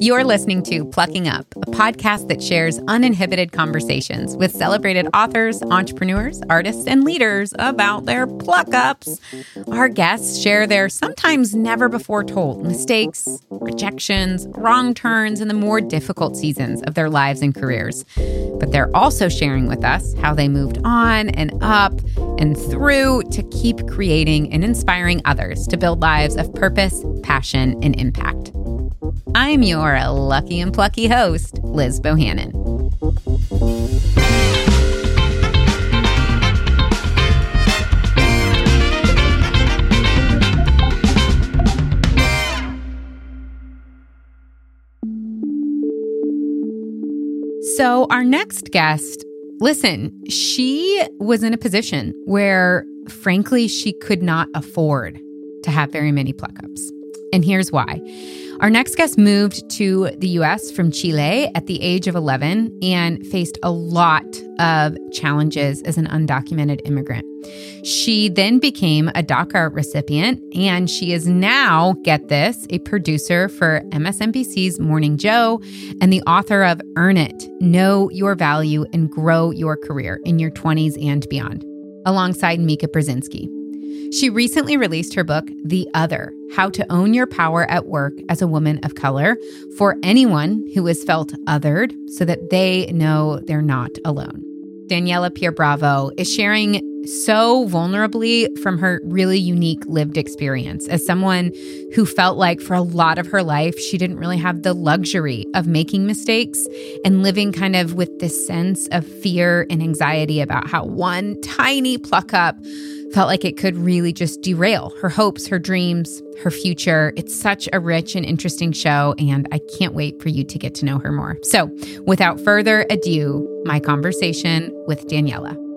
You're listening to Plucking Up, a podcast that shares uninhibited conversations with celebrated authors, entrepreneurs, artists, and leaders about their pluck ups. Our guests share their sometimes never before told mistakes, rejections, wrong turns, and the more difficult seasons of their lives and careers. But they're also sharing with us how they moved on and up and through to keep creating and inspiring others to build lives of purpose, passion, and impact. I'm your lucky and plucky host, Liz Bohannon. So, our next guest, listen, she was in a position where, frankly, she could not afford to have very many pluck ups. And here's why. Our next guest moved to the US from Chile at the age of 11 and faced a lot of challenges as an undocumented immigrant. She then became a DACA recipient, and she is now, get this, a producer for MSNBC's Morning Joe and the author of Earn It Know Your Value and Grow Your Career in Your 20s and Beyond, alongside Mika Brzezinski. She recently released her book, The Other How to Own Your Power at Work as a Woman of Color, for anyone who has felt othered so that they know they're not alone. Daniela Pierre-Bravo is sharing so vulnerably from her really unique lived experience as someone who felt like for a lot of her life, she didn't really have the luxury of making mistakes and living kind of with this sense of fear and anxiety about how one tiny pluck up felt like it could really just derail her hopes, her dreams, her future. It's such a rich and interesting show, and I can't wait for you to get to know her more. So, without further ado, my conversation with Daniela.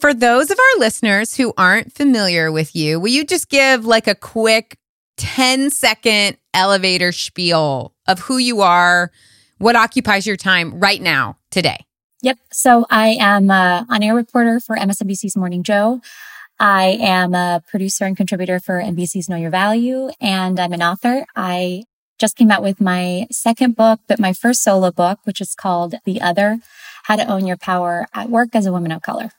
For those of our listeners who aren't familiar with you, will you just give like a quick 10 second elevator spiel of who you are, what occupies your time right now, today? Yep. So I am a on-air reporter for MSNBC's Morning Joe. I am a producer and contributor for NBC's Know Your Value, and I'm an author. I just came out with my second book, but my first solo book, which is called The Other, How to Own Your Power at Work as a Woman of Color.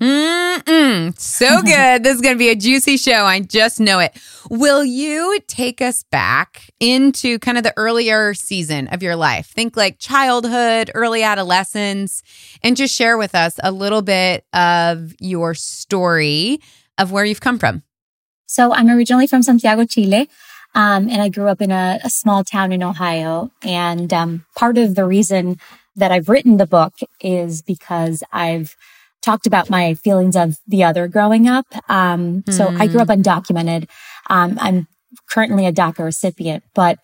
Mm-mm. So good. this is going to be a juicy show. I just know it. Will you take us back into kind of the earlier season of your life? Think like childhood, early adolescence, and just share with us a little bit of your story of where you've come from. So I'm originally from Santiago, Chile. Um, and I grew up in a, a, small town in Ohio. And um, part of the reason that I've written the book is because I've talked about my feelings of the other growing up. Um, mm. so I grew up hmm. undocumented. Um, I'm currently a DACA recipient, but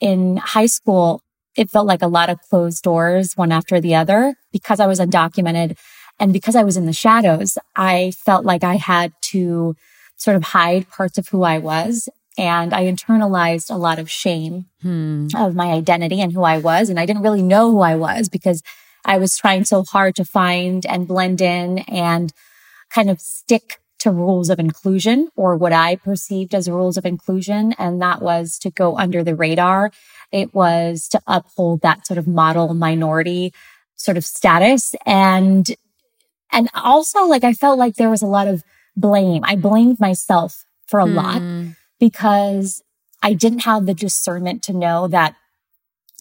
in high school, it felt like a lot of closed doors, one after the other, because I was undocumented and because I was in the shadows. I felt like I had to sort of hide parts of who I was. And I internalized a lot of shame hmm. of my identity and who I was. And I didn't really know who I was because I was trying so hard to find and blend in and kind of stick to rules of inclusion or what I perceived as rules of inclusion. And that was to go under the radar. It was to uphold that sort of model minority sort of status. And, and also like I felt like there was a lot of blame. I blamed myself for a mm. lot hmm. because I didn't have the discernment to know that,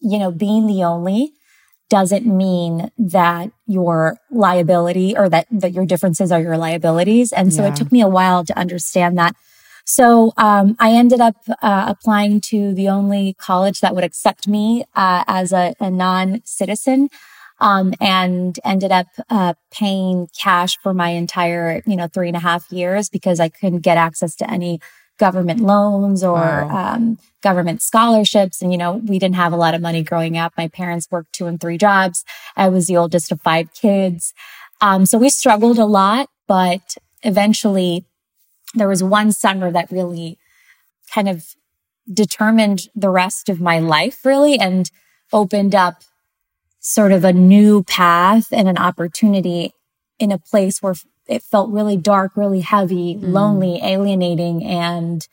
you know, being the only doesn't mean that your liability or that, that your differences are your liabilities. And so yeah. it took me a while to understand that. So, um, I ended up, uh, applying to the only college that would accept me, uh, as a, a non-citizen. Um, and ended up, uh, paying cash for my entire, you know, three and a half years because I couldn't get access to any government loans or wow. um, government scholarships. And, you know, we didn't have a lot of money growing up. My parents worked two and three jobs. I was the oldest of five kids. Um, so we struggled a lot, but eventually there was one summer that really kind of determined the rest of my life really and opened up sort of a new path and an opportunity in a place where it felt really dark, really heavy, mm. lonely, alienating, and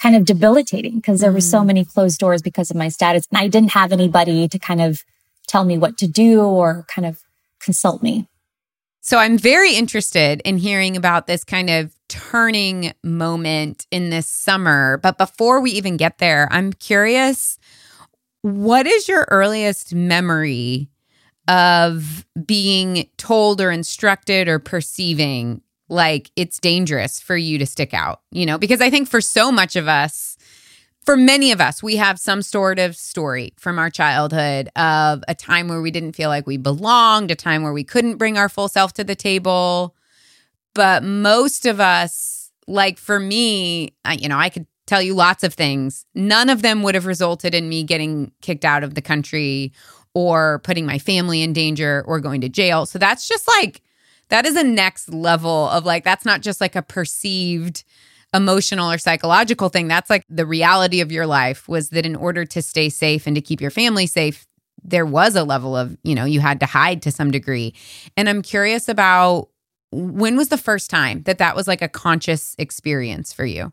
kind of debilitating because there mm. were so many closed doors because of my status. And I didn't have anybody to kind of tell me what to do or kind of consult me. So I'm very interested in hearing about this kind of turning moment in this summer. But before we even get there, I'm curious what is your earliest memory of being told or instructed or perceiving like it's dangerous for you to stick out, you know? Because I think for so much of us, for many of us, we have some sort of story from our childhood of a time where we didn't feel like we belonged, a time where we couldn't bring our full self to the table. But most of us, like for me, I, you know, I could tell you lots of things. None of them would have resulted in me getting kicked out of the country or putting my family in danger or going to jail. So that's just like, that is a next level of like, that's not just like a perceived emotional or psychological thing. That's like the reality of your life was that in order to stay safe and to keep your family safe, there was a level of, you know, you had to hide to some degree. And I'm curious about when was the first time that that was like a conscious experience for you?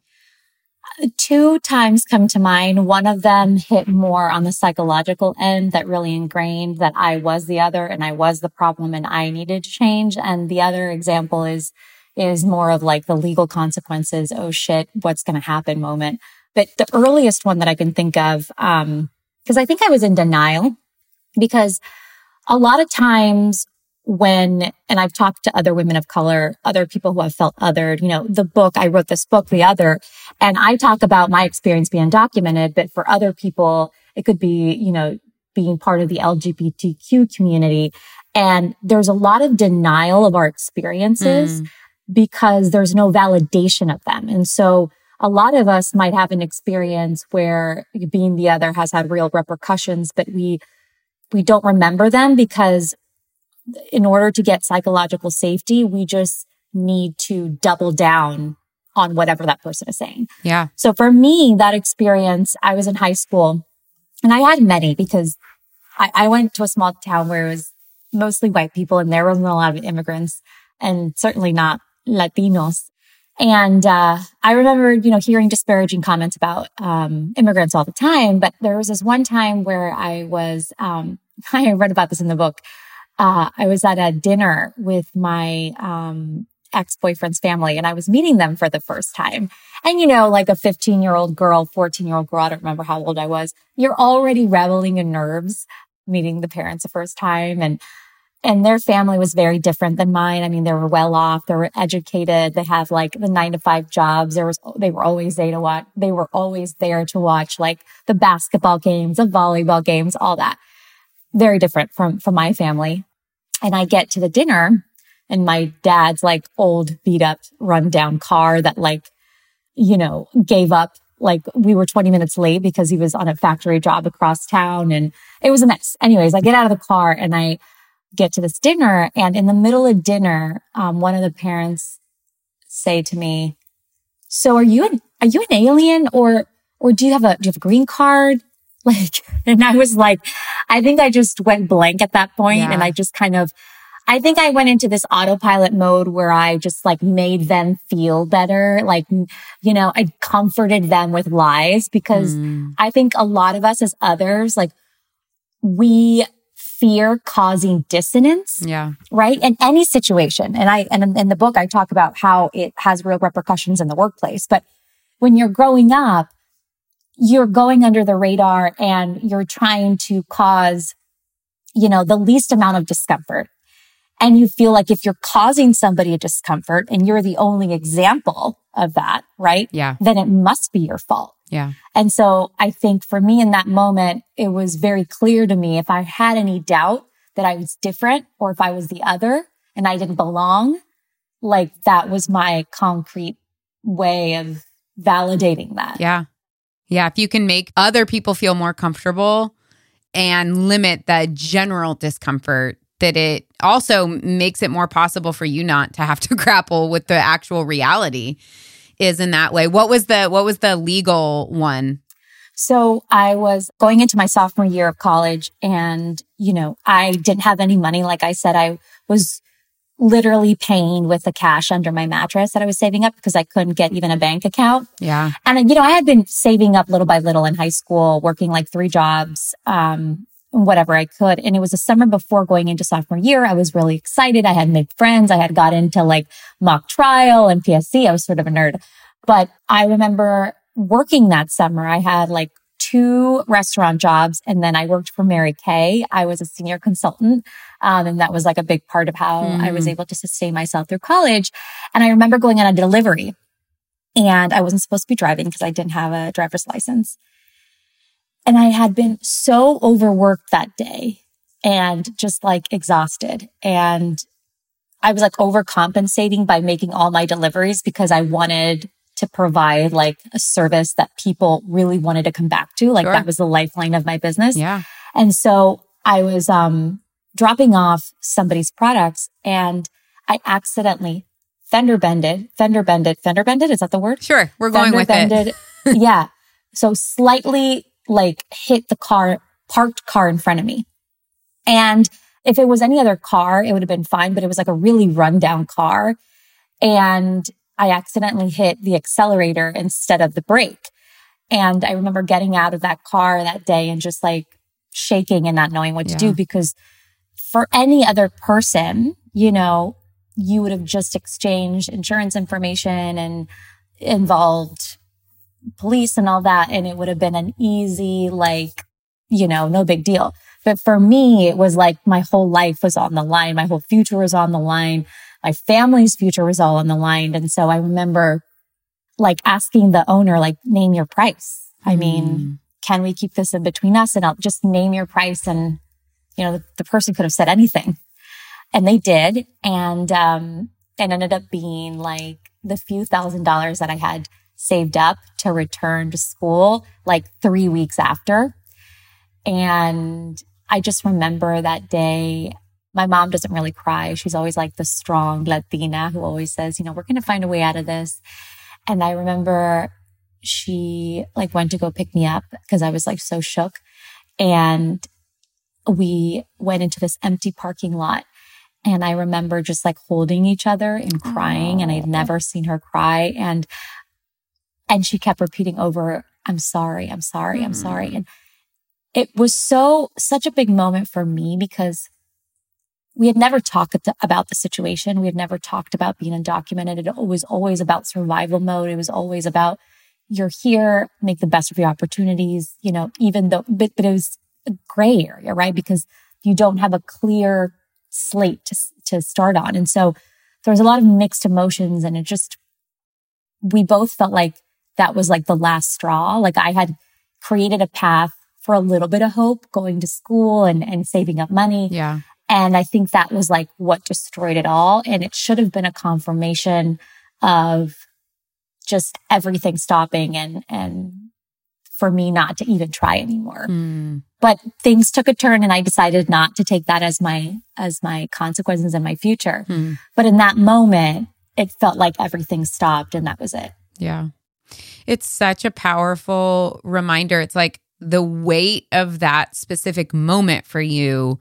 Two times come to mind. One of them hit more on the psychological end that really ingrained that I was the other and I was the problem and I needed to change. And the other example is, is more of like the legal consequences. Oh shit, what's going to happen moment. But the earliest one that I can think of, um, cause I think I was in denial because a lot of times when, and I've talked to other women of color, other people who have felt othered, you know, the book, I wrote this book, The Other, and I talk about my experience being documented, but for other people, it could be, you know, being part of the LGBTQ community. And there's a lot of denial of our experiences mm. because there's no validation of them. And so a lot of us might have an experience where being the other has had real repercussions, but we, we don't remember them because in order to get psychological safety, we just need to double down on whatever that person is saying. Yeah. So for me, that experience, I was in high school and I had many because I, I went to a small town where it was mostly white people and there wasn't a lot of immigrants and certainly not Latinos. And uh, I remember, you know, hearing disparaging comments about um, immigrants all the time. But there was this one time where I was, um, I read about this in the book, uh, I was at a dinner with my um, ex-boyfriend's family and I was meeting them for the first time. And you know, like a 15 year old girl, 14 year old girl, I don't remember how old I was. You're already reveling in nerves meeting the parents the first time. And, and their family was very different than mine. I mean, they were well off. They were educated. They have like the nine to five jobs. There was, they were always there to watch. They were always there to watch like the basketball games, the volleyball games, all that very different from, from my family. And I get to the dinner and my dad's like old beat up rundown car that like, you know, gave up. Like we were 20 minutes late because he was on a factory job across town and it was a mess. Anyways, I get out of the car and I get to this dinner and in the middle of dinner, um, one of the parents say to me, so are you an, are you an alien or, or do you have a, do you have a green card? Like, and I was like, I think I just went blank at that point yeah. and I just kind of, I think I went into this autopilot mode where I just like made them feel better. Like, you know, I comforted them with lies because mm. I think a lot of us as others, like we fear causing dissonance. Yeah. Right. In any situation. And I, and in the book, I talk about how it has real repercussions in the workplace. But when you're growing up, you're going under the radar and you're trying to cause, you know, the least amount of discomfort. And you feel like if you're causing somebody a discomfort and you're the only example of that, right? Yeah. Then it must be your fault. Yeah. And so I think for me in that moment, it was very clear to me if I had any doubt that I was different or if I was the other and I didn't belong, like that was my concrete way of validating that. Yeah. Yeah, if you can make other people feel more comfortable and limit the general discomfort, that it also makes it more possible for you not to have to grapple with the actual reality is in that way. What was the what was the legal one? So I was going into my sophomore year of college and, you know, I didn't have any money. Like I said, I was literally paying with the cash under my mattress that I was saving up because I couldn't get even a bank account. Yeah. And, you know, I had been saving up little by little in high school, working like three jobs, um, whatever I could. And it was a summer before going into sophomore year. I was really excited. I had made friends. I had got into like mock trial and PSC. I was sort of a nerd, but I remember working that summer. I had like two restaurant jobs and then I worked for Mary Kay. I was a senior consultant. Um, and that was like a big part of how mm. I was hmm. able to sustain myself through college. And I remember going on a delivery and I wasn't supposed to be driving because I didn't have a driver's license. And I had been so overworked that day and just like exhausted. And I was like overcompensating by making all my deliveries because I wanted to provide like a service that people really wanted to come back to. Like sure. that was the lifeline of my business. Yeah. And so I was, um, dropping off somebody's products and I accidentally fender bended, fender bended, fender bended. Is that the word? Sure. We're going fender with bended, it. yeah. So slightly like hit the car, parked car in front of me. And if it was any other car, it would have been fine, but it was like a really rundown car. And I accidentally hit the accelerator instead of the brake. And I remember getting out of that car that day and just like shaking and not knowing what yeah. to do because for any other person, you know, you would have just exchanged insurance information and involved police and all that. And it would have been an easy, like, you know, no big deal. But for me, it was like my whole life was on the line. My whole future was on the line my family's future was all on the line. And so I remember like asking the owner, like, name your price. I mean, mm. can we keep this in between us? And I'll just name your price. And, you know, the, the person could have said anything and they did. And, um, it ended up being like the few thousand dollars that I had saved up to return to school like three weeks after. And I just remember that day my mom doesn't really cry. She's always like the strong Latina who always says, you know, we're going to find a way out of this. And I remember she like went to go pick me up because I was like so shook. And we went into this empty parking lot. And I remember just like holding each other and crying. Aww. And I'd never seen her cry. And, and she kept repeating over, I'm sorry, I'm sorry, I'm sorry. Mm. And it was so, such a big moment for me because we had never talked about the situation. We had never talked about being undocumented. It was always about survival mode. It was always about you're here, make the best of your opportunities, you know, even though, but, but it was a gray area, right? Because you don't have a clear slate to, to start on. And so there was a lot of mixed emotions and it just, we both felt like that was like the last straw. Like I had created a path for a little bit of hope going to school and, and saving up money. Yeah. And I think that was like what destroyed it all. And it should have been a confirmation of just everything stopping and, and for me not to even try anymore. Mm. But things took a turn and I decided not to take that as my, as my consequences in my future. Mm. But in that moment, it felt like everything stopped and that was it. Yeah. It's such a powerful reminder. It's like the weight of that specific moment for you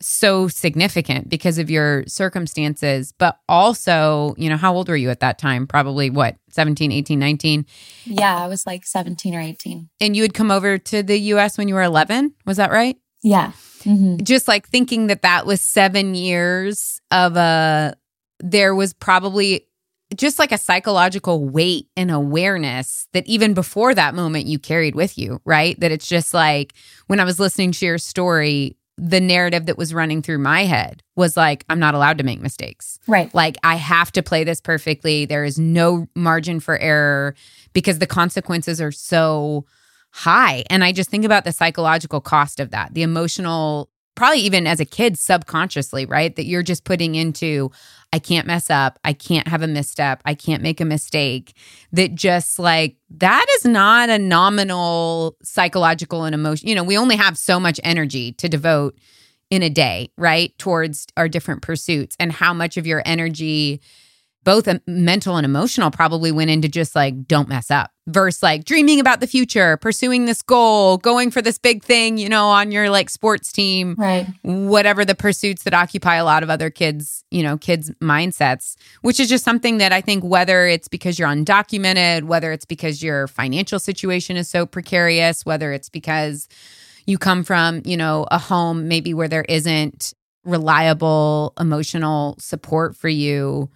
so significant because of your circumstances but also you know how old were you at that time? Probably what 17 18 19 yeah i was like 17 or 18 and you had come over to the us when you were 11 was that right? Yeah. Mm-hmm. just like thinking that that was seven years of a there was probably just like a psychological weight and awareness that even before that moment you carried with you, right? That it's just like when I was listening to your story, the narrative that was running through my head was like, I'm not allowed to make mistakes. Right. Like, I have to play this perfectly. There is no margin for error because the consequences are so high. And I just think about the psychological cost of that, the emotional, probably even as a kid, subconsciously, right? That you're just putting into, I can't mess up. I can't have a misstep. I can't make a mistake. That just like, that is not a nominal psychological and emotion. You know, we only have so much energy to devote in a day, right? Towards our different pursuits and how much of your energy both um, mental and emotional probably went into just like don't mess up versus like dreaming about the future pursuing this goal going for this big thing you know on your like sports team right. whatever the pursuits that occupy a lot of other kids you know kids mindsets which is just something that i think whether it's because you're undocumented whether it's because your financial situation is so precarious whether it's because you come from you know a home maybe where there isn't reliable emotional support for you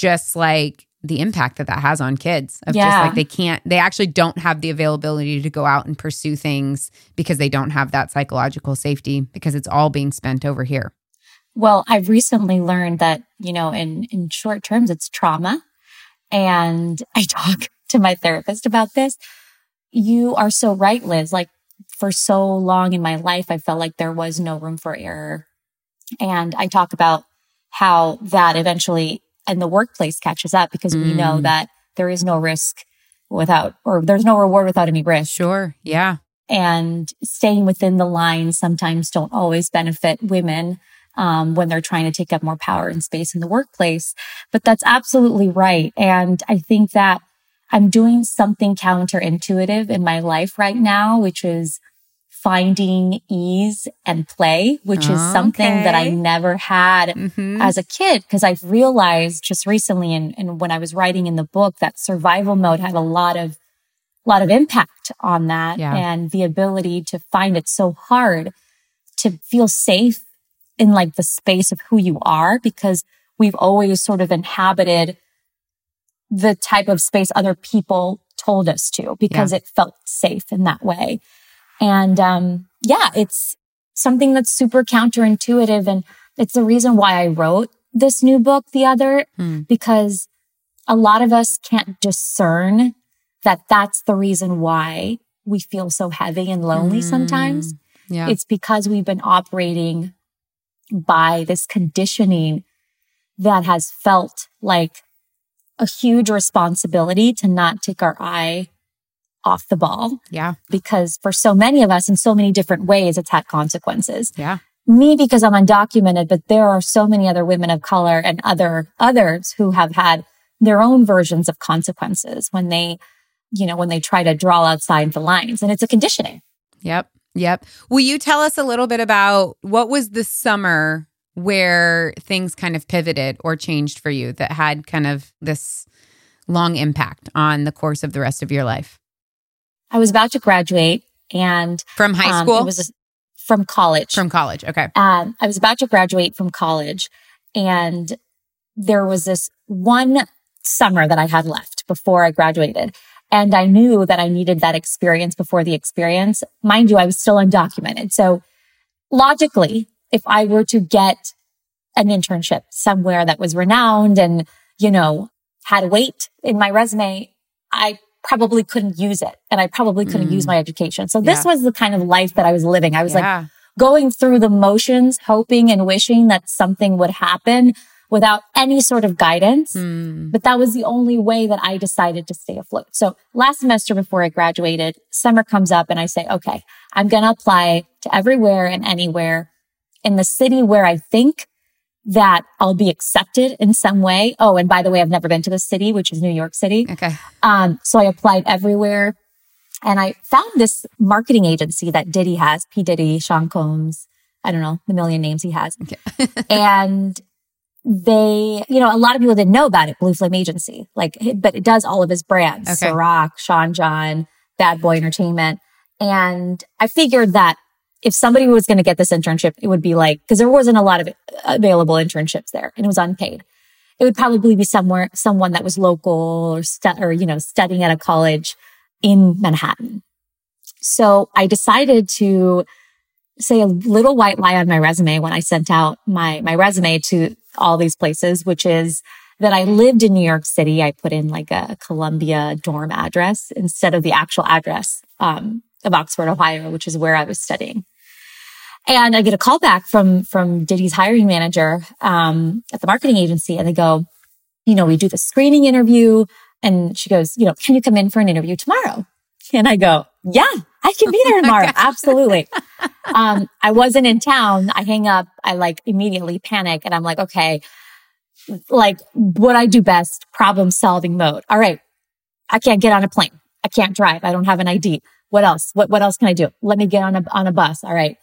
just like the impact that that has on kids of Yeah. just like they can't they actually don't have the availability to go out and pursue things because they don't have that psychological safety because it's all being spent over here Well, I've recently learned that, you know, in, in short terms, it's trauma. And I talk to my therapist about this. You are so right, Liz. Like for so long in my life, I felt like there was no room for error. And I talk about how that eventually in the workplace catches up because we know Mm. that there is no risk without, or there's no reward without any risk sure yeah and staying within the lines sometimes don't always benefit women um, when they're trying to take up more power and space in the workplace. But that's absolutely right. And I think that I'm doing something counterintuitive in my life right now, which is finding ease and play, which is something that I never had Mhm. as a kid because I've realized just recently and, and when I was writing in the book that survival mode had a lot of lot of impact on that Yeah. and the ability to find it so hard to feel safe in like the space of who you are because we've always sort of inhabited the type of space other people told us to because it felt safe in that way. And um yeah, it's something that's super counterintuitive and it's the reason why I wrote this new book the other Hmm. because a lot of us can't discern that that's the reason why we feel so heavy and lonely sometimes. yeah It's because we've been operating by this conditioning that has felt like a huge responsibility to not take our eye off the ball yeah because for so many of us in so many different ways, it's had consequences yeah me because I'm undocumented, but there are so many other women of color and other others who have had their own versions of consequences when they, you know, when they try to draw outside the lines. And it's a conditioning. Yep. Yep. Will you tell us a little bit about what was the summer where things kind of pivoted or changed for you that had kind of this long impact on the course of the rest of your life? I was about to graduate and From high um, school? it was from college. From college. Okay. um, I was about to graduate from college and there was this one summer that I had left before I graduated. And I knew that I needed that experience before the experience. Mind you, I was still undocumented. So logically, if I were to get an internship somewhere that was renowned and, you know, had weight in my resume, I probably couldn't use it and I probably couldn't Mm. use my education. So this Yeah. was the kind of life that I was living. I was like, going through the motions, hoping and wishing that something would happen without any sort of guidance. Hmm. But that was the only way that I decided to stay afloat. So last semester before I graduated, summer comes up and I say, okay, I'm going to apply to everywhere and anywhere in the city where I think that I'll be accepted in some way. Oh, and by the way, I've never been to the city, which is New York City. Okay. Um, so I applied everywhere and I found this marketing agency that Diddy has, P. Diddy, Sean Combs. I don't know, the million names he has. Okay. and they, you know, a lot of people didn't know about it, Blue Flame Agency, like, but it does all of his brands, Okay. Ciroc, Sean John, Bad Boy Entertainment. And I figured that if somebody was going to get this internship, it would be like, cause there wasn't a lot of available internships there and it was unpaid. It would probably be somewhere, someone that was local or, stu- or, you know, studying at a college in Manhattan. So I decided to say a little white lie on my resume when I sent out my, my resume to all these places, which is that I lived in New York City. I put in like a Columbia dorm address instead of the actual address, um, of Oxford, Ohio, which is where I was studying. And I get a call back from, from Diddy's hiring manager, um, at the marketing agency and they go, you know, we do the screening interview and she goes, you know, can you come in for an interview tomorrow? And I go, yeah, I can be there tomorrow. Absolutely. Um, I wasn't in town. I hang up. I like immediately panic and I'm like, okay, like what I do best, problem solving mode. All right. I can't get on a plane. I can't drive. I don't have an ID. What else? What, what else can I do? Let me get on a, on a bus. All right.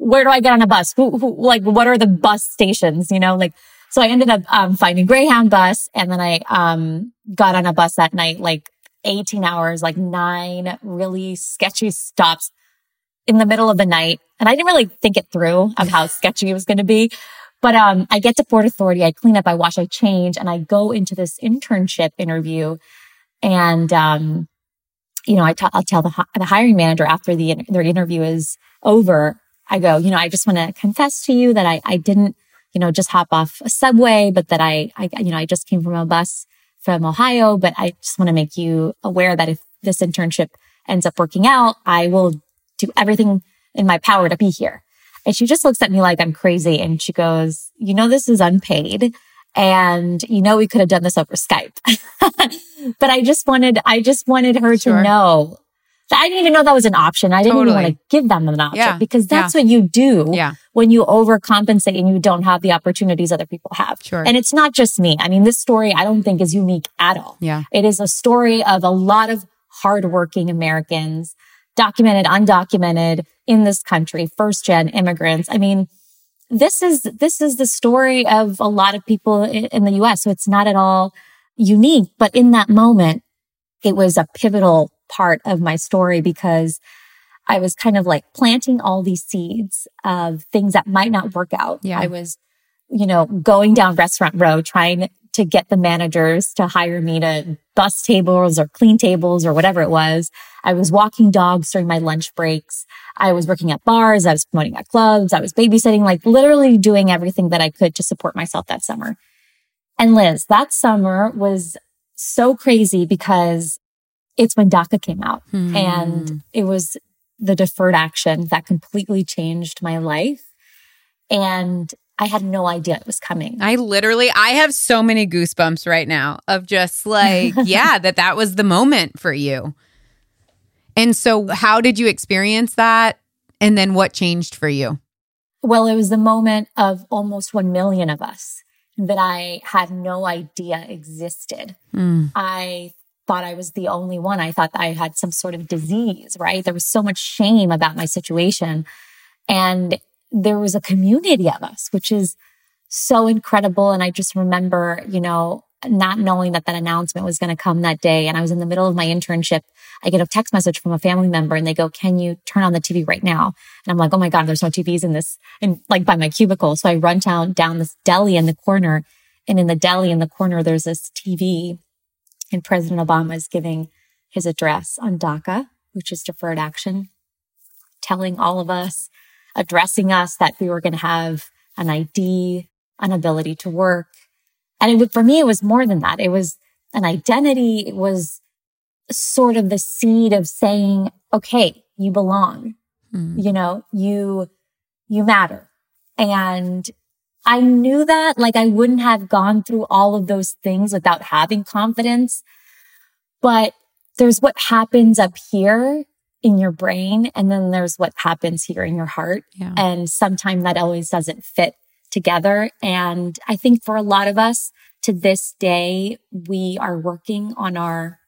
Where do I get on a bus? Who, who like, what are the bus stations? You know, like, so I ended up, um, finding Greyhound bus and then I, um, got on a bus that night, like 18 hours, like nine really sketchy stops in the middle of the night. And I didn't really think it through of how sketchy it was going to be. But, um, I get to Port Authority. I clean up, I wash, I change and I go into this internship interview and, um, you know, I t- I'll tell the, the hiring manager after the, their interview is over. I go, you know, I just want to confess to you that I, I didn't, you know, just hop off a subway, but that I, I, you know, I just came from a bus from Ohio, but I just want to make you aware that if this internship ends up working out, I will do everything in my power to be here. And she just looks at me like I'm crazy and she goes, you know, this is unpaid. And you know, we could have done this over Skype, but I just wanted, I just wanted her sure. to know I didn't even know that was an option. I didn't totally. even want to give them an option yeah. because that's yeah. what you do yeah. when you overcompensate and you don't have the opportunities other people have. Sure. And it's not just me. I mean, this story I don't think is unique at all. Yeah. It is a story of a lot of hardworking Americans, documented, undocumented in this country, first gen immigrants. I mean, this is, this is the story of a lot of people in the US. So it's not at all unique, but in that moment, it was a pivotal part of my story because I was kind of like planting all these seeds of things that might not work out. Yeah. I was, you know, going down restaurant row trying to get the managers to hire me to bus tables or clean tables or whatever it was. I was walking dogs during my lunch breaks. I was working at bars. I was promoting at clubs. I was babysitting, like literally doing everything that I could to support myself that summer. And Liz, that summer was so crazy because it's when DACA came out hmm. and it was the deferred action that completely changed my life. And I had no idea it was coming. I literally, I have so many goosebumps right now of just like, yeah, that that was the moment for you. And so, how did you experience that? And then what changed for you? Well, it was the moment of almost 1 million of us that I had no idea existed. Mm. I thought I was the only one. I thought I had some sort of disease, right? There was so much shame about my situation. And there was a community of us, which is so incredible. And I just remember, you know, not knowing that that announcement was going to come that day. And I was in the middle of my internship. I get a text message from a family member and they go, can you turn on the TV right now? And I'm like, oh my God, there's no TVs in this, and like by my cubicle. So I run down, down this deli in the corner. And in the deli in the corner, there's this TV and President Obama is giving his address on DACA, which is deferred action, telling all of us, addressing us that we were going to have an ID, an ability to work. And it, for me, it was more than that. It was an identity. It was sort of the seed of saying, okay, you belong. Mm. You know, you, you matter. And I knew that like I wouldn't have gone through all of those things without having confidence. But there's what happens up here in your brain and then there's what happens here in your heart. Yeah. And sometimes that always doesn't fit together. And I think for a lot of us to this day, we are working on our,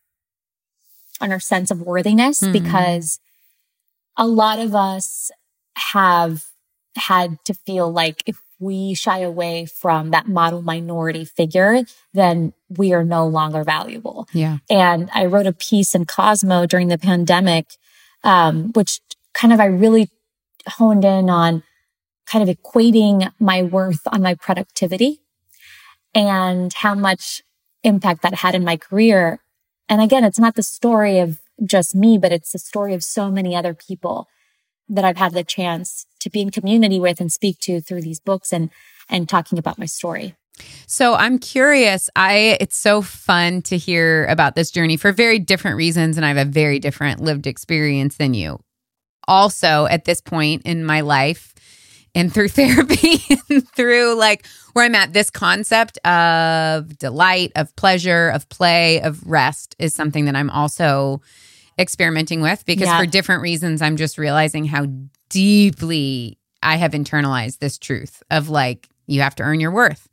on our sense of worthiness mm-hmm. because a lot of us have had to feel like if we shy away from that model minority figure, then we are no longer valuable. Yeah. And I wrote a piece in Cosmo during the pandemic, um, which kind of I really honed in on kind of equating my worth on my productivity and how much impact that had in my career. And again, it's not the story of just me, but it's the story of so many other people that I've had the chance to be in community with and speak to through these books and and talking about my story. So I'm curious. I it's so fun to hear about this journey for very different reasons and I have a very different lived experience than you. Also, at this point in my life and through therapy and through like where I'm at this concept of delight, of pleasure, of play, of rest is something that I'm also experimenting with because yeah. for different reasons I'm just realizing how deeply I have internalized this truth of like You have to earn your worth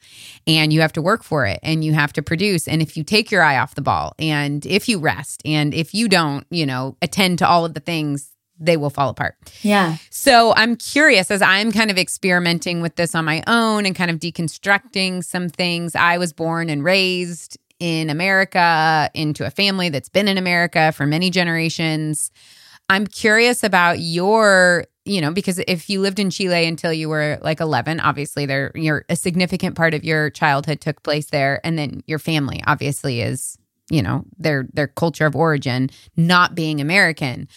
and you have to work for it and you have to produce. And if you take your eye off the ball and if you rest and if you don't, you know, attend to all of the things, they will fall apart. Yeah. So I'm curious as I'm kind of experimenting with this on my own and kind of deconstructing some things. I was born and raised in America into a family that's been in America for many generations. I'm curious about your, you know, because if you lived in Chile until you were like 11, obviously there you're a significant part of your childhood took place there and then your family obviously is, you know, their their culture of origin not being American.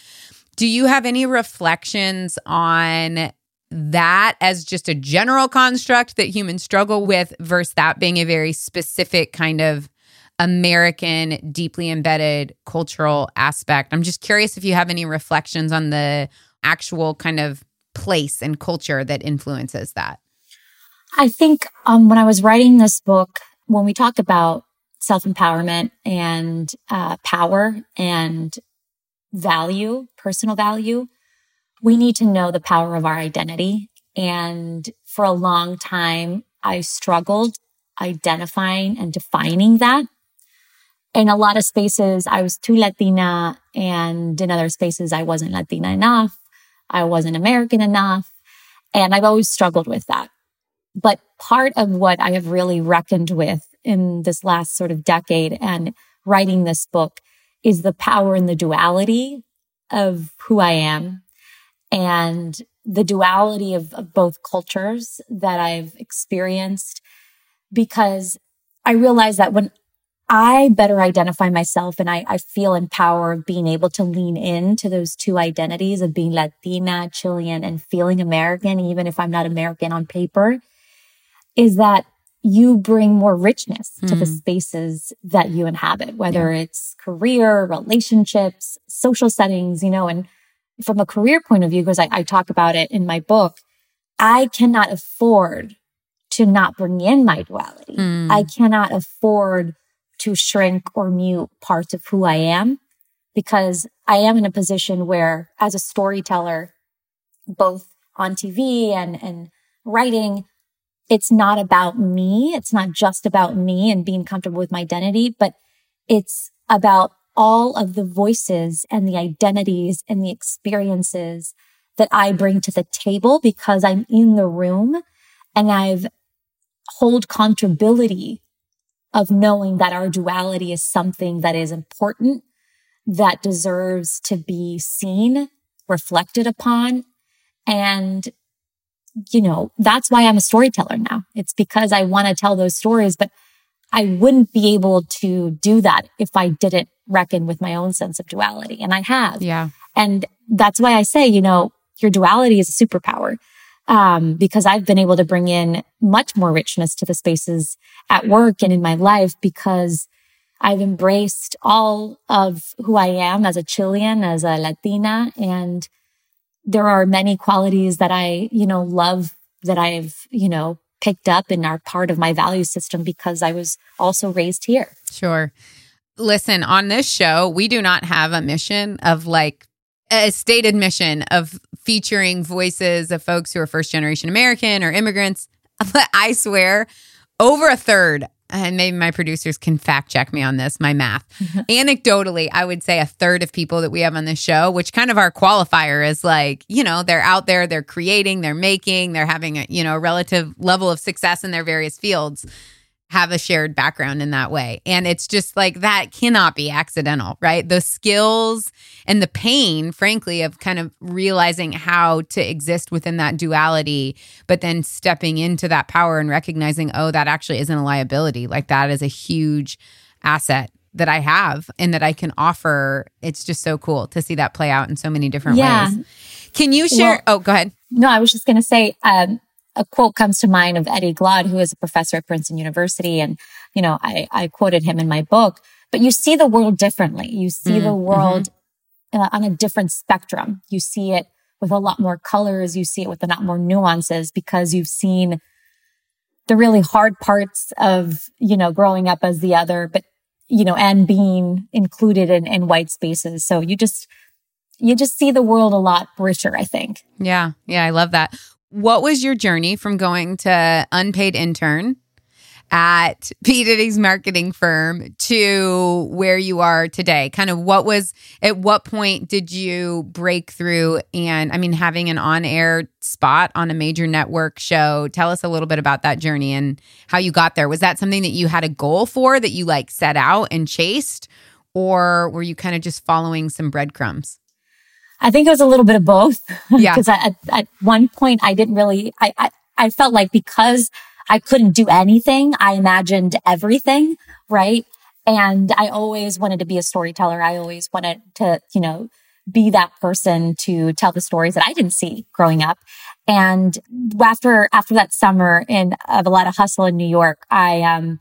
Do you have any reflections on that as just a general construct that humans struggle with versus that being a very specific kind of American, deeply embedded cultural aspect. I'm just curious if you have any reflections on the actual kind of place and culture that influences that. I think um, when I was writing this book, when we talk about self empowerment and uh, power and value, personal value, we need to know the power of our identity. And for a long time, I struggled identifying and defining that in a lot of spaces, I was too Latina. And in other spaces, I wasn't Latina enough. I wasn't American enough. And I've always struggled with that. But part of what I have really reckoned with in this last sort of decade and writing this book is the power and the duality of who I am and the duality of, of both cultures that I've experienced because I realize that when I better identify myself and I, I feel empowered of being able to lean into those two identities of being Latina, Chilean, and feeling American, even if I'm not American on paper, is that you bring more richness mm. to the hmm. spaces that you inhabit, whether yeah. it's career, relationships, social settings, you know, and from a career point of view, because I, I talk about it in my book, I cannot afford to not bring in my duality. Mm. I cannot afford to shrink or mute parts of who I am because I am in a position where as a storyteller, both on TV and, and writing, it's not about me. It's not just about me and being comfortable with my identity, but it's about all of the voices and the identities and the experiences that I bring to the table because I'm in the room and I've hold accountability of knowing that our duality is something that is important, that deserves to be seen, reflected upon. And, you know, that's why I'm a storyteller now. It's because I want to tell those stories, but I wouldn't be able to do that if I didn't reckon with my own sense of duality. And I have. Yeah. And that's why I say, you know, your duality is a superpower um, because I've been able to bring in much more richness to the spaces at work and in my life because I've embraced all of who I am as a Chilean, as a Latina. And there are many qualities that I, you know, love that I've, you know, picked up and are part of my value system because I was also raised here. Sure. Listen, on this show, we do not have a mission of like a stated mission of featuring voices of folks who are first generation American or immigrants. But I swear, over a third, and maybe my producers can fact check me on this, my math. Anecdotally, I would say a third of people that we have on this show, which kind of our qualifier is like, you know, they're out there, they're creating, they're making, they're having a, you know, a relative level of success in their various fields have a shared background in that way. And it's just like that cannot be accidental, right? The skills and the pain, frankly, of kind of realizing how to exist within that duality, but then stepping into that power and recognizing, oh, that actually isn't a liability. Like that is a huge asset that I have and that I can offer. It's just so cool to see that play out in so many different yeah. ways. Can you share? Well, oh, go ahead. No, I was just going to say, um, a quote comes to mind of Eddie Glaude, who is a professor at Princeton University. And, you know, I, I quoted him in my book, but you see the world differently. You see mm, the world mm-hmm. on a different spectrum. You see it with a lot more colors. You see it with a lot more nuances because you've seen the really hard parts of, you know, growing up as the other, but, you know, and being included in, in white spaces. So you just, you just see the world a lot richer, I think. Yeah. Yeah. I love that. What was your journey from going to unpaid intern at P. Diddy's marketing firm to where you are today? Kind of what was, at what point did you break through? And I mean, having an on air spot on a major network show, tell us a little bit about that journey and how you got there. Was that something that you had a goal for that you like set out and chased? Or were you kind of just following some breadcrumbs? I think it was a little bit of both. Yeah. Because at, at one point I didn't really, I, I, I felt like because I couldn't do anything, I imagined everything, right? And I always wanted to be a storyteller. I always wanted to, you know, be that person to tell the stories that I didn't see growing up. And after, after that summer in of a lot of hustle in New York, I, um,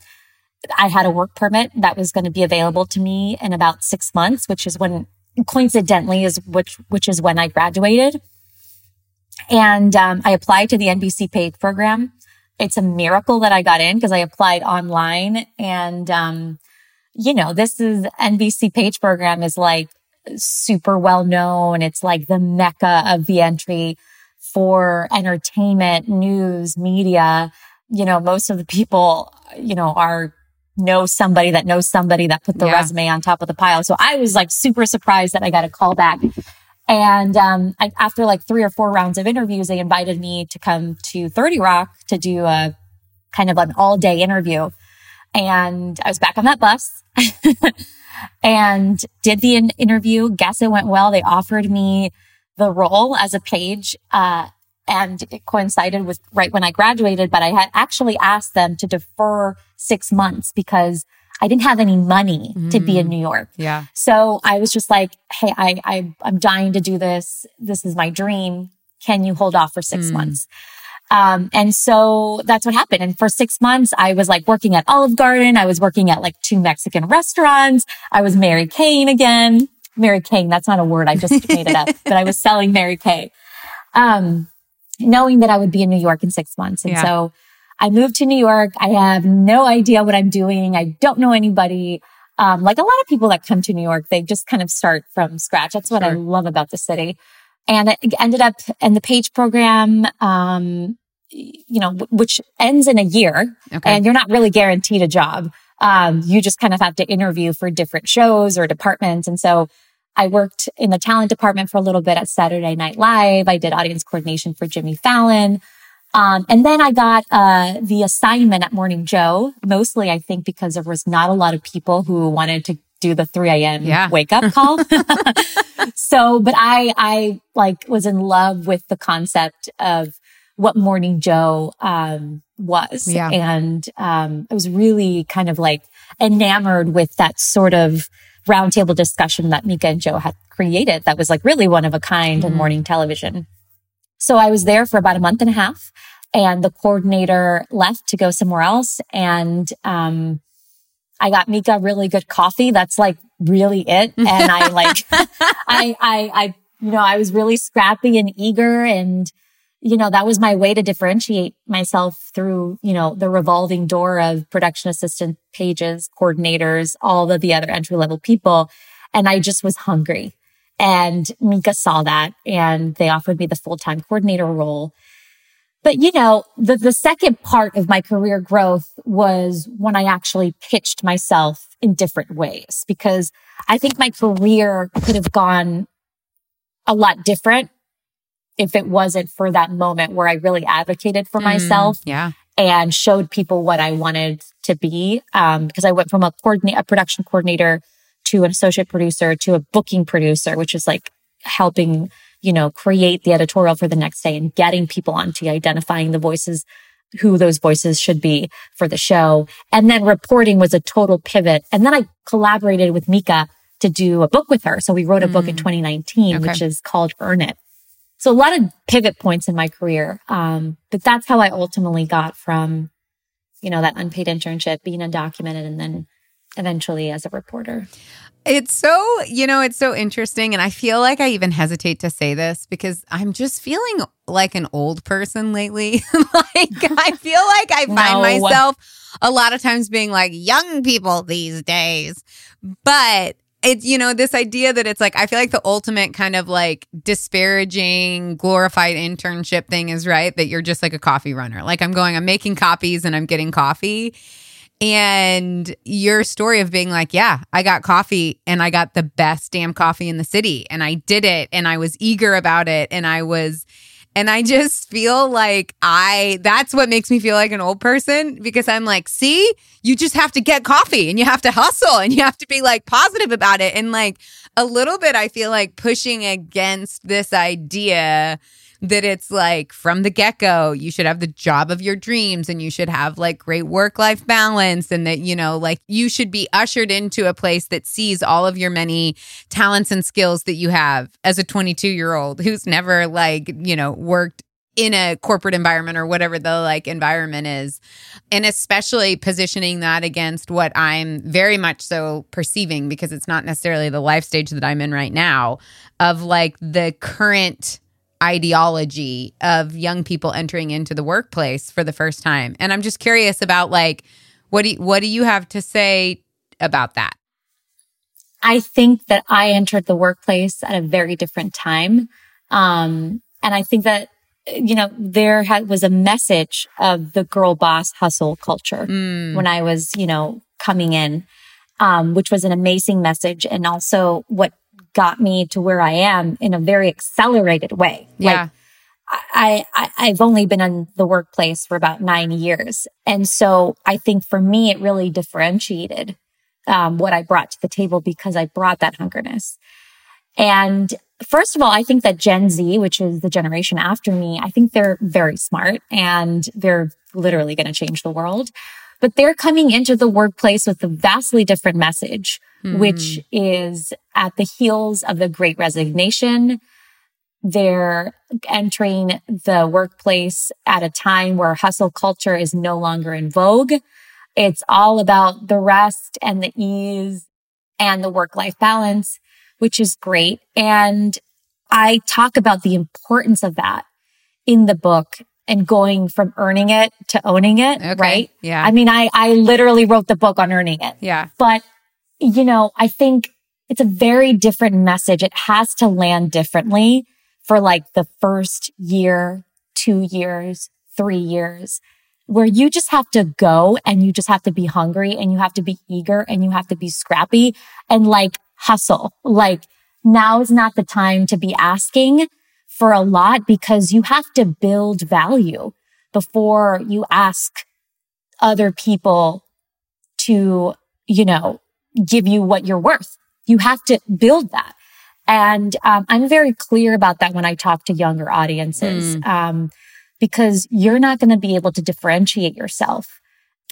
I had a work permit that was going to be available to me in about six months, which is when coincidentally is which which is when I graduated. And um, I applied to the NBC page program. It's a miracle that I got in because I applied online. And um, you know, this is NBC page program is like super well known. It's like the mecca of the entry for entertainment, news, media. You know, most of the people, you know, are know somebody that knows somebody that put the Yeah. resume on top of the pile. So I was like super surprised that I got a call back. And um, I, after like three or four rounds of interviews, they invited me to come to 30 Rock to do a kind of an all day interview. And I was back on that bus and did the in- interview. Guess it went well. They offered me the role as a page. Uh, and it coincided with right when I graduated, but I had actually asked them to defer six months because I didn't have any money to be in New York. Yeah. So I was just like, Hey, I, I, I'm dying to do this. This is my dream. Can you hold off for six Mm. months? Um, and so that's what happened. And for six months, I was like working at Olive Garden. I was working at like two Mexican restaurants. I was Mary Kane again. Mary Kane. That's not a word. I just made it up, but I was selling Mary Kay. Um, knowing that I would be in New York in six months. And Yeah. so I moved to New York. I have no idea what I'm doing. I don't know anybody. Um, like a lot of people that come to New York, they just kind of start from scratch. That's what I love about the city. And it ended up in the page program, um, you know, which ends in a year Okay. and you're not really guaranteed a job. Um, you just kind of have to interview for different shows or departments. And so I worked in the talent department for a little bit at Saturday Night Live. I did audience coordination for Jimmy Fallon. Um, and then I got uh, the assignment at Morning Joe, mostly I think because there was not a lot of people who wanted to do the 3 a.m. Yeah. wake up call. so, but I, I like was in love with the concept of what Morning Joe, um, was. Yeah. And, um, I was really kind of like enamored with that sort of roundtable discussion that Mika and Joe had created that was like really one of a kind in Mhm. morning television. So I was there for about a month and a half and the coordinator left to go somewhere else. And, um, I got Mika really good coffee. That's like really it. And I like, I, I, I, you know, I was really scrappy and eager and, you know, that was my way to differentiate myself through, you know, the revolving door of production assistant pages, coordinators, all of the other entry level people. And I just was hungry. And Mika saw that and they offered me the full time coordinator role. But you know, the, the second part of my career growth was when I actually pitched myself in different ways because I think my career could have gone a lot different if it wasn't for that moment where I really advocated for Mm, myself Yeah. and showed people what I wanted to be. Um, because I went from a coordinate, a production coordinator to an associate producer to a booking producer, which is like helping, you know, create the editorial for the next day and getting people onto identifying the voices, who those voices should be for the show. And then reporting was a total pivot. And then I collaborated with Mika to do a book with her. So we wrote a book in Mm. 2019, Okay. which is called Earn It. So a lot of pivot points in my career. Um, but that's how I ultimately got from, you know, that unpaid internship, being undocumented, and then eventually as a reporter. It's so, you know, it's so interesting. And I feel like I even hesitate to say this because I'm just feeling like an old person lately. like, I feel like I find No. myself a lot of times being like young people these days. But it's you know this idea that it's like i feel like the ultimate kind of like disparaging glorified internship thing is right that you're just like a coffee runner. Like i'm going i'm making copies and i'm getting coffee. And your story of being like yeah i got coffee and i got the best damn coffee in the city and i did it and i was eager about it and i was and I just feel like I, that's what makes me feel like an old person because I'm like, see, you just have to get coffee and you have to hustle and you have to be like positive about it. And like a little bit, I feel like pushing against this idea that it's like from the get go, you should have the job of your dreams and you should have like great work life balance and that, you know, like you should be ushered into a place that sees all of your many talents and skills that you have as a 22 year old who's never like, you know, worked in a corporate environment or whatever the like environment is. And especially positioning that against what i'm very much so perceiving because it's not necessarily the life stage that i'm in right now of like the current ideology of young people entering into the workplace for the first time. And I'm just curious about like what do you, what do you have to say about that? I think that I entered the workplace at a very different time. Um, and I think that, you know, there had, was a message of the girl boss hustle culture mm. when I was, you know, coming in, um, which was an amazing message. And also what got me to where I am in a very accelerated way. Yeah. Like, I, I, I've only been in the workplace for about nine years. And so I think for me, it really differentiated, um, what I brought to the table because I brought that hungerness. And first of all, I think that Gen Z, which is the generation after me, I think they're very smart and they're literally going to change the world, but they're coming into the workplace with a vastly different message mm. which is at the heels of the great resignation. They're entering the workplace at a time where hustle culture is no longer in vogue. It's all about the rest and the ease and the work life balance, which is great. And I talk about the importance of that in the book and going from earning it to owning it, okay. right? Yeah. I mean, I, I literally wrote the book on earning it. Yeah. But you know, I think it's a very different message. It has to land differently for like the first year, two years, three years, where you just have to go and you just have to be hungry and you have to be eager and you have to be scrappy and like hustle. Like now is not the time to be asking for a lot because you have to build value before you ask other people to, you know, give you what you're worth. You have to build that. And um, I'm very clear about that when I talk to younger audiences, mm. um, because you're not going to be able to differentiate yourself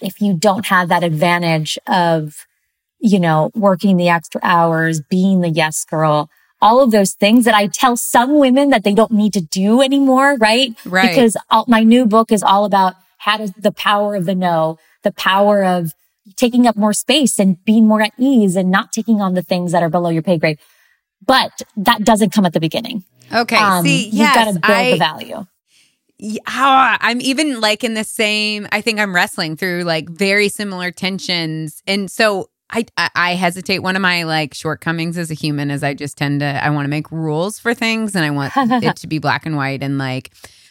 if you don't have that advantage of, you know, working the extra hours, being the yes girl, all of those things that I tell some women that they don't need to do anymore, right? Right. Because all, my new book is all about how to the power of the no, the power of taking up more space and being more at ease and not taking on the things that are below your pay grade. But that doesn't come at the beginning. Okay. Um, See, you've yes, got to build I, the value. Yeah, I'm even like in the same, I think I'm wrestling through like very similar tensions. And so I, I hesitate. One of my like shortcomings as a human is I just tend to I want to make rules for things and I want it to be black and white and like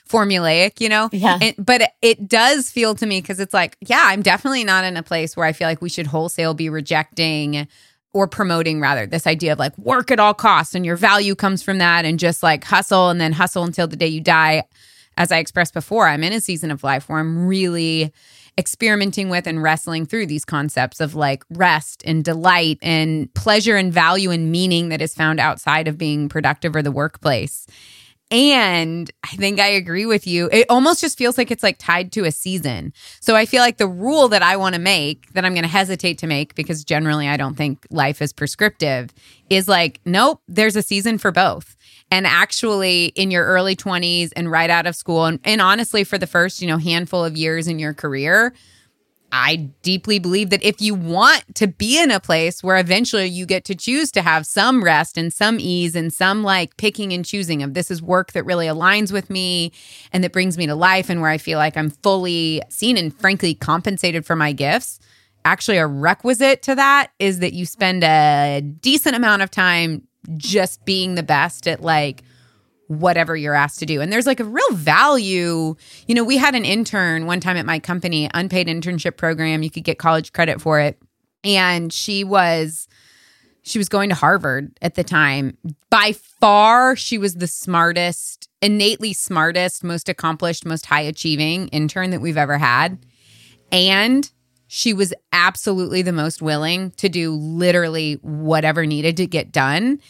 formulaic, you know? Yeah. And, but it does feel to me because it's like, yeah, I'm definitely not in a place where I feel like we should wholesale be rejecting or promoting rather this idea of like work at all costs and your value comes from that and just like hustle and then hustle until the day you die. As I expressed before, I'm in a season of life where I'm really experimenting with and wrestling through these concepts of like rest and delight and pleasure and value and meaning that is found outside of being productive or the workplace. And I think I agree with you. It almost just feels like it's like tied to a season. So I feel like the rule that I want to make that I'm going to hesitate to make because generally I don't think life is prescriptive is like, nope, there's a season for both. And actually, in your early 20s and right out of school, and, and honestly, for the first, you know, handful of years in your career, I deeply believe that if you want to be in a place where eventually you get to choose to have some rest and some ease and some like picking and choosing of this is work that really aligns with me and that brings me to life and where I feel like I'm fully seen and frankly compensated for my gifts, actually a requisite to that is that you spend a decent amount of time just being the best at like whatever you're asked to do. And there's like a real value. You know, we had an intern one time at my company, unpaid internship program. You could get college credit for it. And she was she was going to Harvard at the time. By far, she was the smartest, innately smartest, most accomplished, most high achieving intern that we've ever had. And she was absolutely the most willing to do literally whatever needed to get done.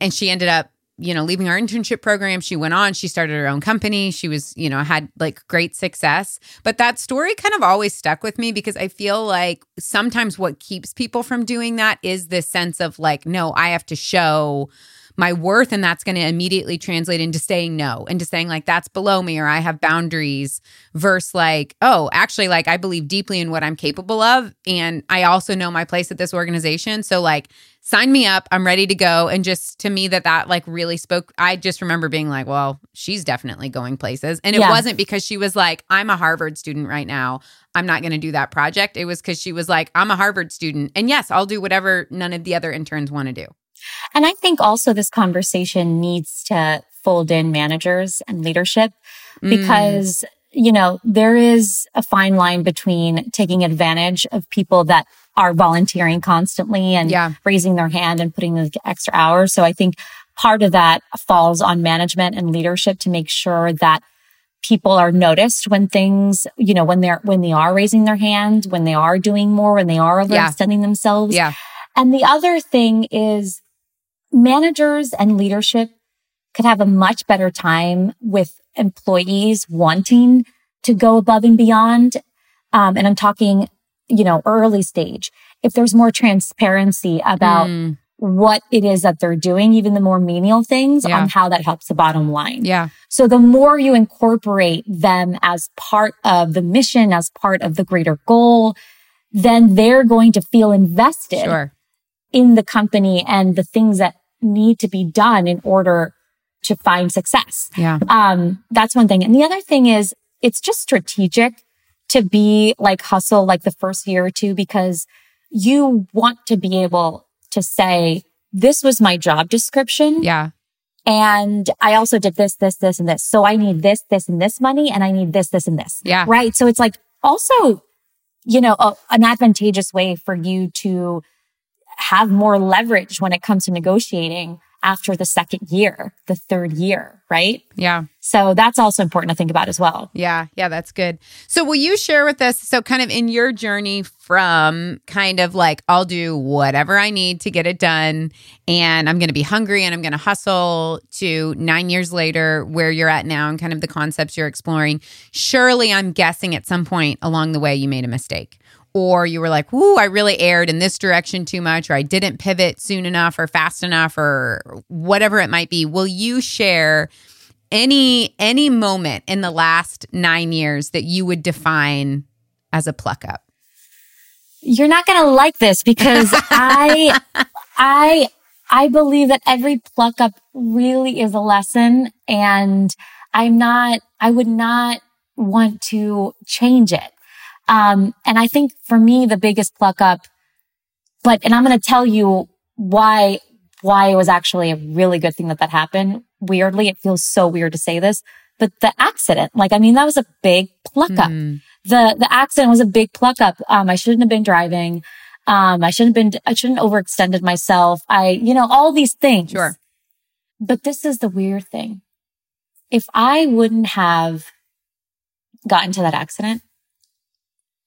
And she ended up you know, leaving our internship program, she went on, she started her own company. She was, you know, had like great success. But that story kind of always stuck with me because I feel like sometimes what keeps people from doing that is this sense of like, no, I have to show my worth and that's going to immediately translate into saying no into saying like that's below me or i have boundaries versus like oh actually like i believe deeply in what i'm capable of and i also know my place at this organization so like sign me up i'm ready to go and just to me that that like really spoke i just remember being like well she's definitely going places and it yeah. wasn't because she was like i'm a harvard student right now i'm not going to do that project it was because she was like i'm a harvard student and yes i'll do whatever none of the other interns want to do and I think also this conversation needs to fold in managers and leadership mm. because, mm. you know, there is a fine line between taking advantage of people that are volunteering constantly and yeah. raising their hand and putting the extra hours. So I think part of that falls on management and leadership to make sure that people are noticed when things, you know, when they're, when they are raising their hand, when they are doing more, when they are overextending yeah. themselves. Yeah. And the other thing is managers and leadership could have a much better time with employees wanting to go above and beyond. Um, and I'm talking, you know, early stage. If there's more transparency about mm. what it is that they're doing, even the more menial things yeah. on how that helps the bottom line. Yeah. So the more you incorporate them as part of the mission, as part of the greater goal, then they're going to feel invested sure in the company and the things that need to be done in order to find success. Yeah. Um, that's one thing. And the other thing is it's just strategic to be like hustle like the first year or two because you want to be able to say, this was my job description. Yeah. And I also did this, this, this, and this. So I need this, this, and this money, and I need this, this, and this. Yeah. Right. So it's like also, you know, a, an advantageous way for you to have more leverage when it comes to negotiating after the second year, the third year, right? Yeah. So that's also important to think about as well. Yeah. Yeah. That's good. So, will you share with us? So, kind of in your journey from kind of like, I'll do whatever I need to get it done, and I'm going to be hungry and I'm going to hustle to nine years later, where you're at now, and kind of the concepts you're exploring. Surely, I'm guessing at some point along the way, you made a mistake or you were like, "Ooh, I really erred in this direction too much," or I didn't pivot soon enough or fast enough, or whatever it might be, will you share any any moment in the last nine years that you would define as a pluck up? You're not going to like this because I I I believe that every pluck up really is a lesson, and I'm not. I would not want to change it. Um, and I think for me, the biggest pluck up, but, and I'm going to tell you why, why it was actually a really good thing that that happened. Weirdly, it feels so weird to say this, but the accident, like, I mean, that was a big pluck up. Mm. The, the accident was a big pluck up. Um, I shouldn't have been driving. Um, I shouldn't have been, I shouldn't overextended myself. I, you know, all these things. Sure. But this is the weird thing. If I wouldn't have gotten to that accident,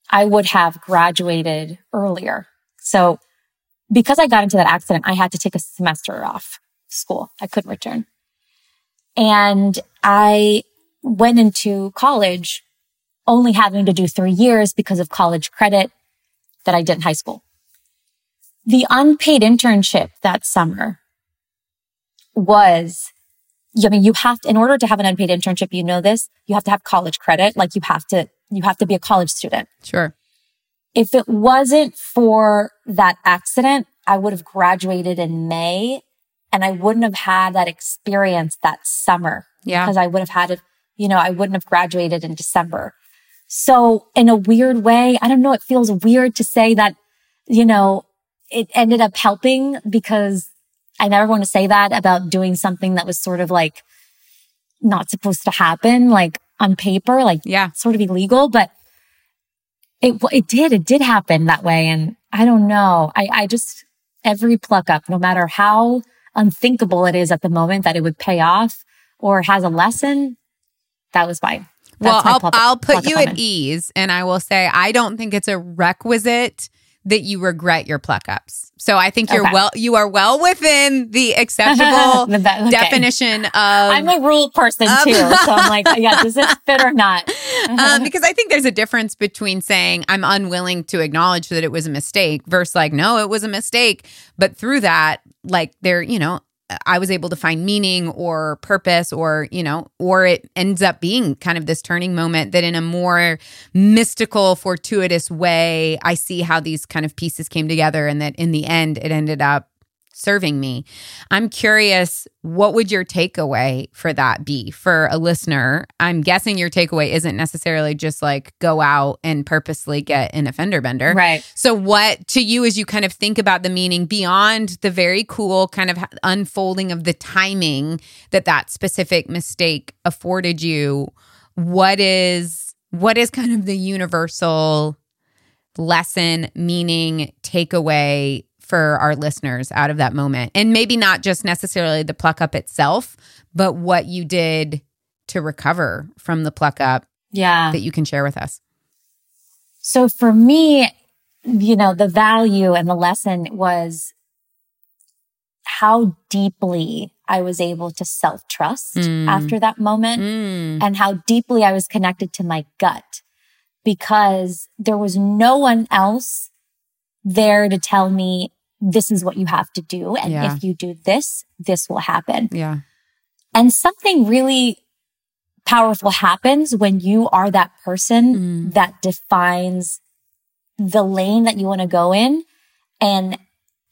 I would have graduated earlier. So because I got into that accident, I had to take a semester off school. I couldn't return. And I went into college only having to do three years because of college credit that I did in high school. The unpaid internship that summer was, I mean, you have to, in order to have an unpaid internship, you know this, you have to have college credit. Like you have to you have to be a college student. Sure. If it wasn't for that accident, I would have graduated in May and I wouldn't have had that experience that summer. Yeah. Because I would have had it, you know, I wouldn't have graduated in December. So in a weird way, I don't know, it feels weird to say that, you know, it ended up helping because I never want to say that about doing something that was sort of like not supposed to happen, like on paper, like Yeah. sort of illegal, but it, it did, it did happen that way. And I don't know. I, I just, every pluck up, no matter how unthinkable it is at the moment that it would pay off or has a lesson, that was fine. Well, That's my I'll, pluck- I'll put you at ease and I will say I don't think it's a requisite that you regret your pluck ups. So I think you're Okay. well you are well within the acceptable The be- okay. definition of I'm a rule person Um, too. So I'm like, yeah, does this fit or not? um, because I think there's a difference between saying I'm unwilling to acknowledge that it was a mistake versus like, no, it was a mistake. But through that, like there, you know, I was able to find meaning or purpose or, you know, or it ends up being kind of this turning moment that in a more mystical, fortuitous way, I see how these kind of pieces came together and that in the end it ended up serving me. I'm curious, what would your takeaway for that be for a listener? I'm guessing your takeaway isn't necessarily just like go out and purposely get an offender bender. Right. So, what to you as you kind of think about the meaning beyond the very cool kind of unfolding of the timing that that specific mistake afforded you? What is what is kind of the universal lesson, meaning, takeaway for our listeners out of that moment? And maybe not just necessarily the pluck up itself, but what you did to recover from the pluck up Yeah. that you can share with us. So for me, you know, the value and the lesson was how deeply I was able to self trust Mm. after that moment Mm. and how deeply I was connected to my gut because there was no one else there to tell me this is what you have to do. And Yeah. if you do this, this will happen. Yeah. And something really powerful happens when you are that person Mm. that defines the lane that you want to go in and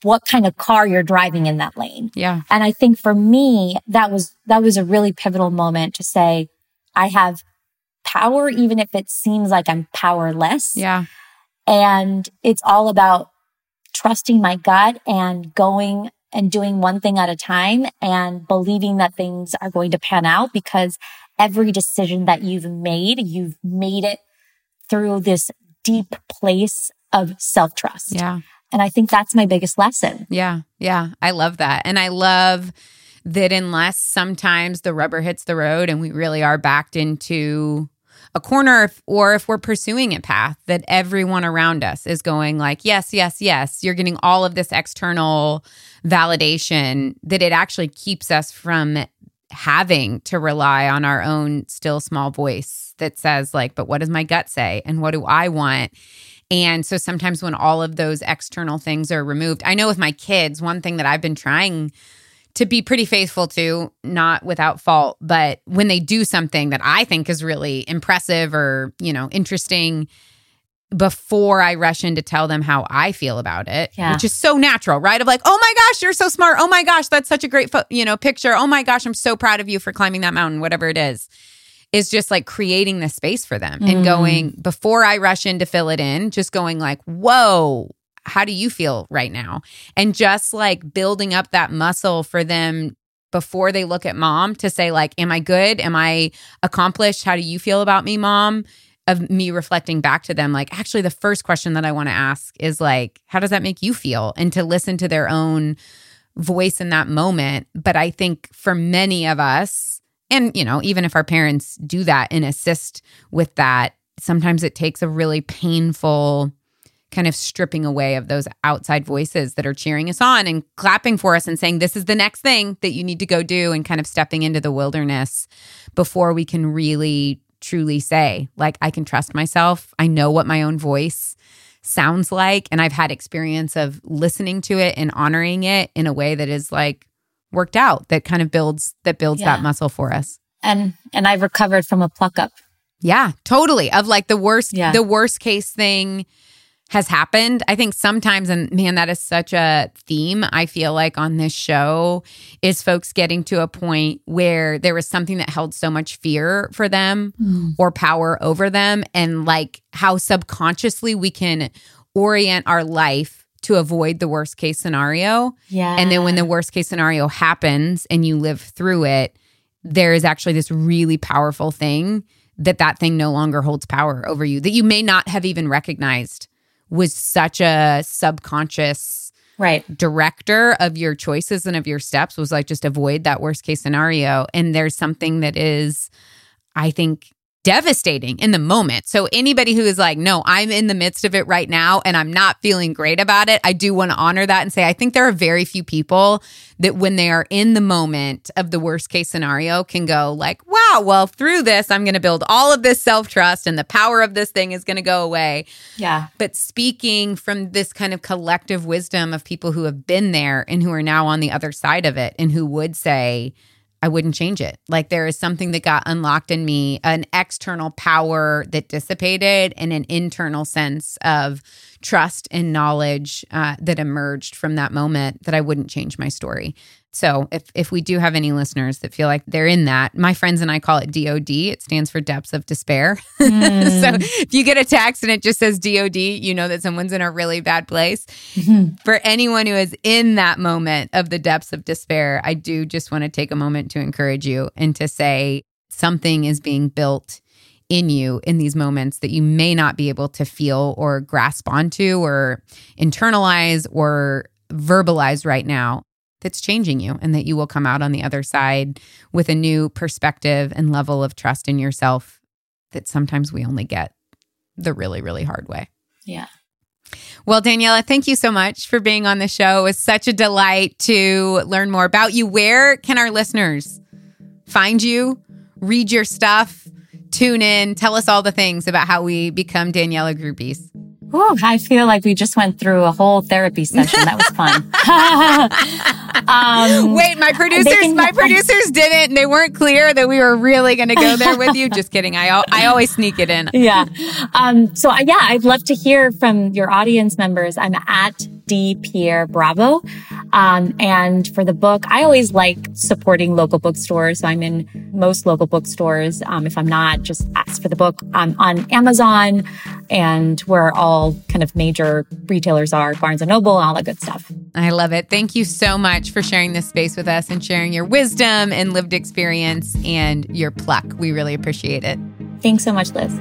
what kind of car you're driving in that lane. Yeah. And I think for me, that was, that was a really pivotal moment to say, I have power, even if it seems like I'm powerless. Yeah. And it's all about trusting my gut and going and doing one thing at a time and believing that things are going to pan out because every decision that you've made, you've made it through this deep place of self trust. Yeah. And I think that's my biggest lesson. Yeah. Yeah. I love that. And I love that unless sometimes the rubber hits the road and we really are backed into a corner if, or if we're pursuing a path that everyone around us is going like yes yes yes you're getting all of this external validation that it actually keeps us from having to rely on our own still small voice that says like but what does my gut say and what do i want? And so sometimes when all of those external things are removed, I know with my kids, one thing that I've been trying to be pretty faithful to, not without fault, but when they do something that I think is really impressive or, you know, interesting, before I rush in to tell them how I feel about it, Yeah. which is so natural, right? Of like, oh my gosh, you're so smart. Oh my gosh, that's such a great, fo- you know, picture. Oh my gosh, I'm so proud of you for climbing that mountain, whatever it is is just like creating the space for them and Mm. going before I rush in to fill it in, just going like, whoa, how do you feel right now? And just like building up that muscle for them before they look at mom to say, like, am I good? Am I accomplished? How do you feel about me, mom? Of me reflecting back to them, like, actually, the first question that I want to ask is like, how does that make you feel? And to listen to their own voice in that moment. But I think for many of us, and you know, even if our parents do that and assist with that, sometimes it takes a really painful kind of stripping away of those outside voices that are cheering us on and clapping for us and saying this is the next thing that you need to go do and kind of stepping into the wilderness before we can really truly say like I can trust myself. I know what my own voice sounds like and I've had experience of listening to it and honoring it in a way that is like worked out that kind of builds that builds Yeah. that muscle for us. And, and I've recovered from a pluck up. Yeah, totally. Of like the worst Yeah. the worst case thing has happened. I think sometimes, and man, that is such a theme I feel like on this show is folks getting to a point where there was something that held so much fear for them mm. or power over them, and like how subconsciously we can orient our life to avoid the worst case scenario. Yeah. And then when the worst case scenario happens and you live through it, there is actually this really powerful thing that that thing no longer holds power over you that you may not have even recognized was such a subconscious right. director of your choices and of your steps was like just avoid that worst case scenario. And there's something that is i think devastating in the moment. So anybody who is like, no, I'm in the midst of it right now and I'm not feeling great about it, I do want to honor that and say, I think there are very few people that when they are in the moment of the worst case scenario can go like, wow, well, through this, I'm going to build all of this self trust and the power of this thing is going to go away. Yeah. But speaking from this kind of collective wisdom of people who have been there and who are now on the other side of it and who would say, I wouldn't change it. Like there is something that got unlocked in me, an external power that dissipated, and an internal sense of trust and knowledge uh, that emerged from that moment that I wouldn't change my story. So if if we do have any listeners that feel like they're in that, my friends and I call it DOD. It stands for depths of despair. Mm. so if you get a text and it just says DOD, you know that someone's in a really bad place. Mm-hmm. For anyone who is in that moment of the depths of despair, I do just want to take a moment to encourage you and to say something is being built in you in these moments that you may not be able to feel or grasp onto or internalize or verbalize right now that's changing you and that you will come out on the other side with a new perspective and level of trust in yourself that sometimes we only get the really, really hard way. Yeah. Well, Daniela, thank you so much for being on the show. It was such a delight to learn more about you. Where can our listeners find you, read your stuff, tune in, tell us all the things about how we become Daniela groupies? Oh, I feel like we just went through a whole therapy session. That was fun. um, Wait, my producers, can, my producers didn't. They weren't clear that we were really going to go there with you. Just kidding. I I always sneak it in. Yeah. Um, so yeah, I'd love to hear from your audience members. I'm at D. Pierre Bravo. Um, and for the book, I always like supporting local bookstores. So I'm in most local bookstores. Um, if I'm not, just ask for the book. I'm on Amazon and where all kind of major retailers are, Barnes and Noble, all that good stuff. I love it. Thank you so much for sharing this space with us and sharing your wisdom and lived experience and your pluck. We really appreciate it. Thanks so much, Liz.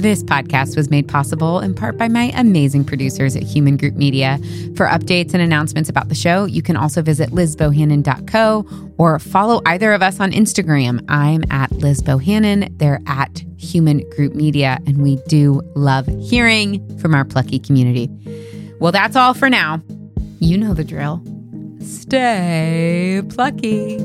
This podcast was made possible in part by my amazing producers at Hueman Group Media. For updates and announcements about the show, you can also visit lizbohannon.co or follow either of us on Instagram. I'm at Liz Bohannon. They're at Hueman Group Media, and we do love hearing from our plucky community. Well, that's all for now. You know the drill. Stay plucky.